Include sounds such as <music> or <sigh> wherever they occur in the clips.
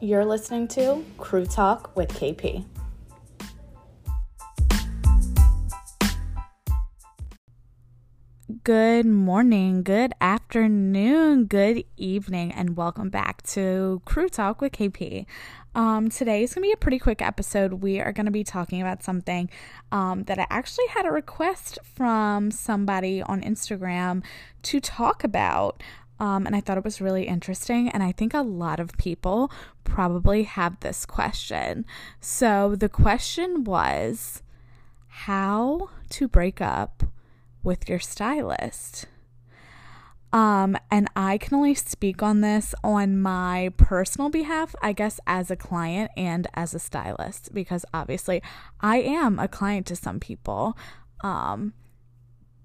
You're listening to Crew Talk with KP. Good morning, good afternoon, good evening, and welcome back to Crew Talk with KP. Um, today is going to be a pretty quick episode. We are going to be talking about something um, that I actually had a request from somebody on Instagram to talk about. Um, and I thought it was really interesting. And I think a lot of people probably have this question. So the question was how to break up with your stylist. Um, and I can only speak on this on my personal behalf, I guess, as a client and as a stylist, because obviously I am a client to some people. Um,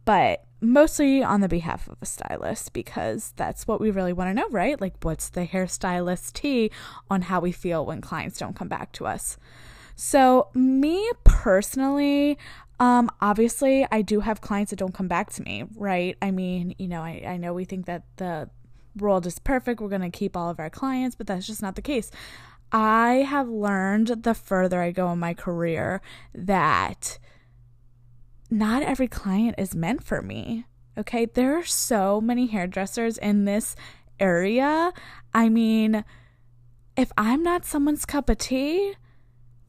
but mostly on the behalf of a stylist because that's what we really want to know, right? Like, what's the hairstylist tea on how we feel when clients don't come back to us? So, me personally, um, obviously, I do have clients that don't come back to me, right? I mean, you know, I, I know we think that the world is perfect. We're going to keep all of our clients, but that's just not the case. I have learned the further I go in my career that not every client is meant for me. Okay. There are so many hairdressers in this area. I mean, if I'm not someone's cup of tea,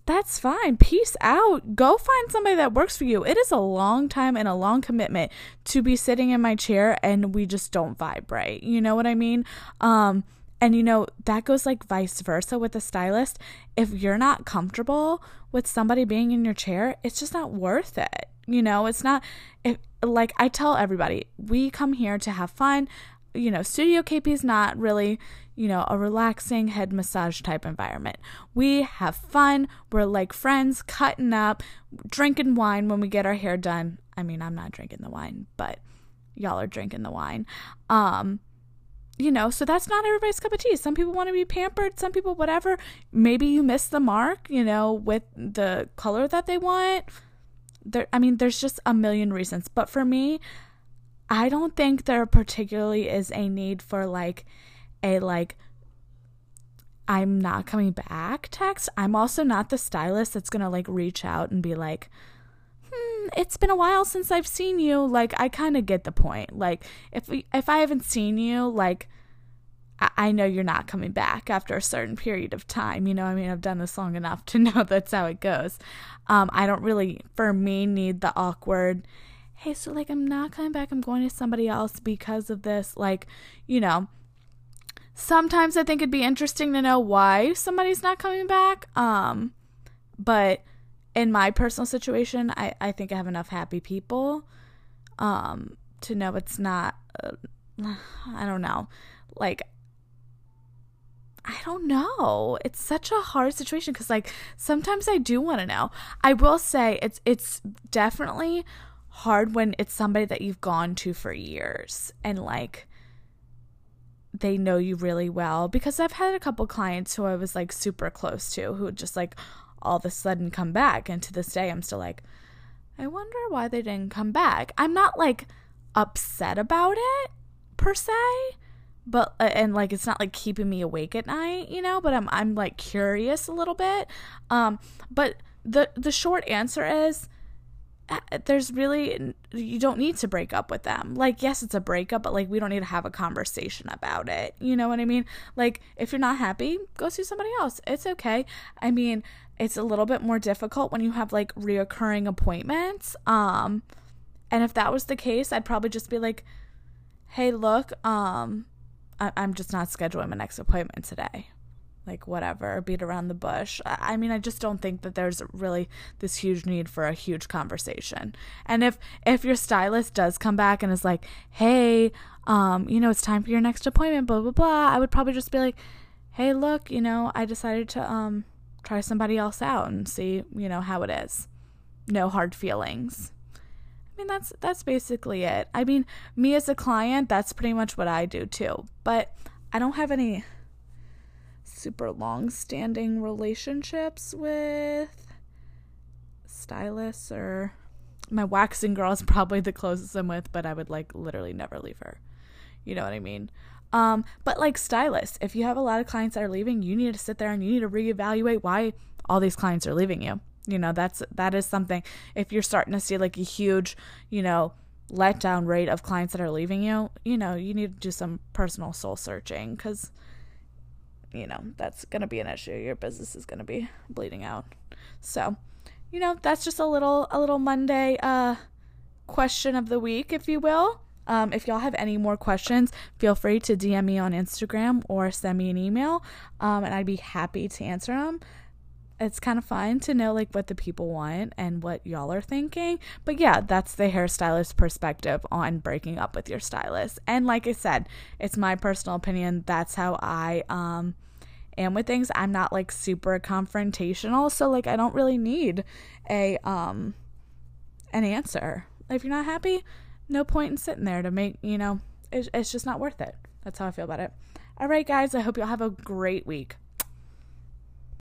that's fine. Peace out. Go find somebody that works for you. It is a long time and a long commitment to be sitting in my chair and we just don't vibe right. You know what I mean? Um, and you know, that goes like vice versa with a stylist. If you're not comfortable with somebody being in your chair, it's just not worth it. You know, it's not like I tell everybody, we come here to have fun. You know, Studio KP is not really, you know, a relaxing head massage type environment. We have fun. We're like friends, cutting up, drinking wine when we get our hair done. I mean, I'm not drinking the wine, but y'all are drinking the wine. Um, you know, so that's not everybody's cup of tea. Some people want to be pampered, some people whatever. Maybe you miss the mark, you know, with the color that they want there I mean there's just a million reasons. But for me, I don't think there particularly is a need for like a like I'm not coming back text. I'm also not the stylist that's going to like reach out and be like, "Hmm, it's been a while since I've seen you." Like I kind of get the point. Like if we, if I haven't seen you, like I know you're not coming back after a certain period of time. You know, I mean, I've done this long enough to <laughs> know that's how it goes. Um, I don't really, for me, need the awkward, hey, so like, I'm not coming back. I'm going to somebody else because of this. Like, you know, sometimes I think it'd be interesting to know why somebody's not coming back. Um, but in my personal situation, I, I think I have enough happy people um, to know it's not, uh, <sighs> I don't know. Like, I don't know. It's such a hard situation because like sometimes I do want to know. I will say it's it's definitely hard when it's somebody that you've gone to for years and like they know you really well because I've had a couple clients who I was like super close to who just like all of a sudden come back and to this day I'm still like I wonder why they didn't come back. I'm not like upset about it per se but uh, and like it's not like keeping me awake at night you know but i'm i'm like curious a little bit. Um but the the short answer is uh, there's really you don't need to break up with them. Like yes it's a breakup but like we don't need to have a conversation about it. You know what i mean? Like if you're not happy go see somebody else. It's okay. I mean it's a little bit more difficult when you have like reoccurring appointments. Um and if that was the case i'd probably just be like hey look um I- am just not scheduling my next appointment today. Like, whatever, beat around the bush. I mean, I just don't think that there's really this huge need for a huge conversation. And if if your stylist does come back and is like, hey, um, you know, it's time for your next appointment, blah blah blah, I would probably just be like, hey, look, you know, I decided to um try somebody else out and see, you know, how it is. No hard feelings. I mean that's that's basically it. I mean, me as a client, that's pretty much what I do too. But I don't have any super long-standing relationships with stylists or my waxing girl is <laughs> probably the closest I'm with, but I would like literally never leave her. You know what I mean? Um, but like stylists, if you have a lot of clients that are leaving, you need to sit there and you need to reevaluate why all these clients are leaving you. You know, that's that is something if you're starting to see like a huge, you know, letdown rate of clients that are leaving you, you know, you need to do some personal soul searching cuz you know, that's going to be an issue. Your business is going to be bleeding out. So, you know, that's just a little a little Monday uh question of the week, if you will. Um, if y'all have any more questions, feel free to DM me on Instagram or send me an email, um, and I'd be happy to answer them. It's kind of fun to know like what the people want and what y'all are thinking. But yeah, that's the hairstylist perspective on breaking up with your stylist. And like I said, it's my personal opinion. That's how I um am with things. I'm not like super confrontational, so like I don't really need a um an answer. If you're not happy, no point in sitting there to make, you know, it's, it's just not worth it. That's how I feel about it. All right, guys, I hope y'all have a great week.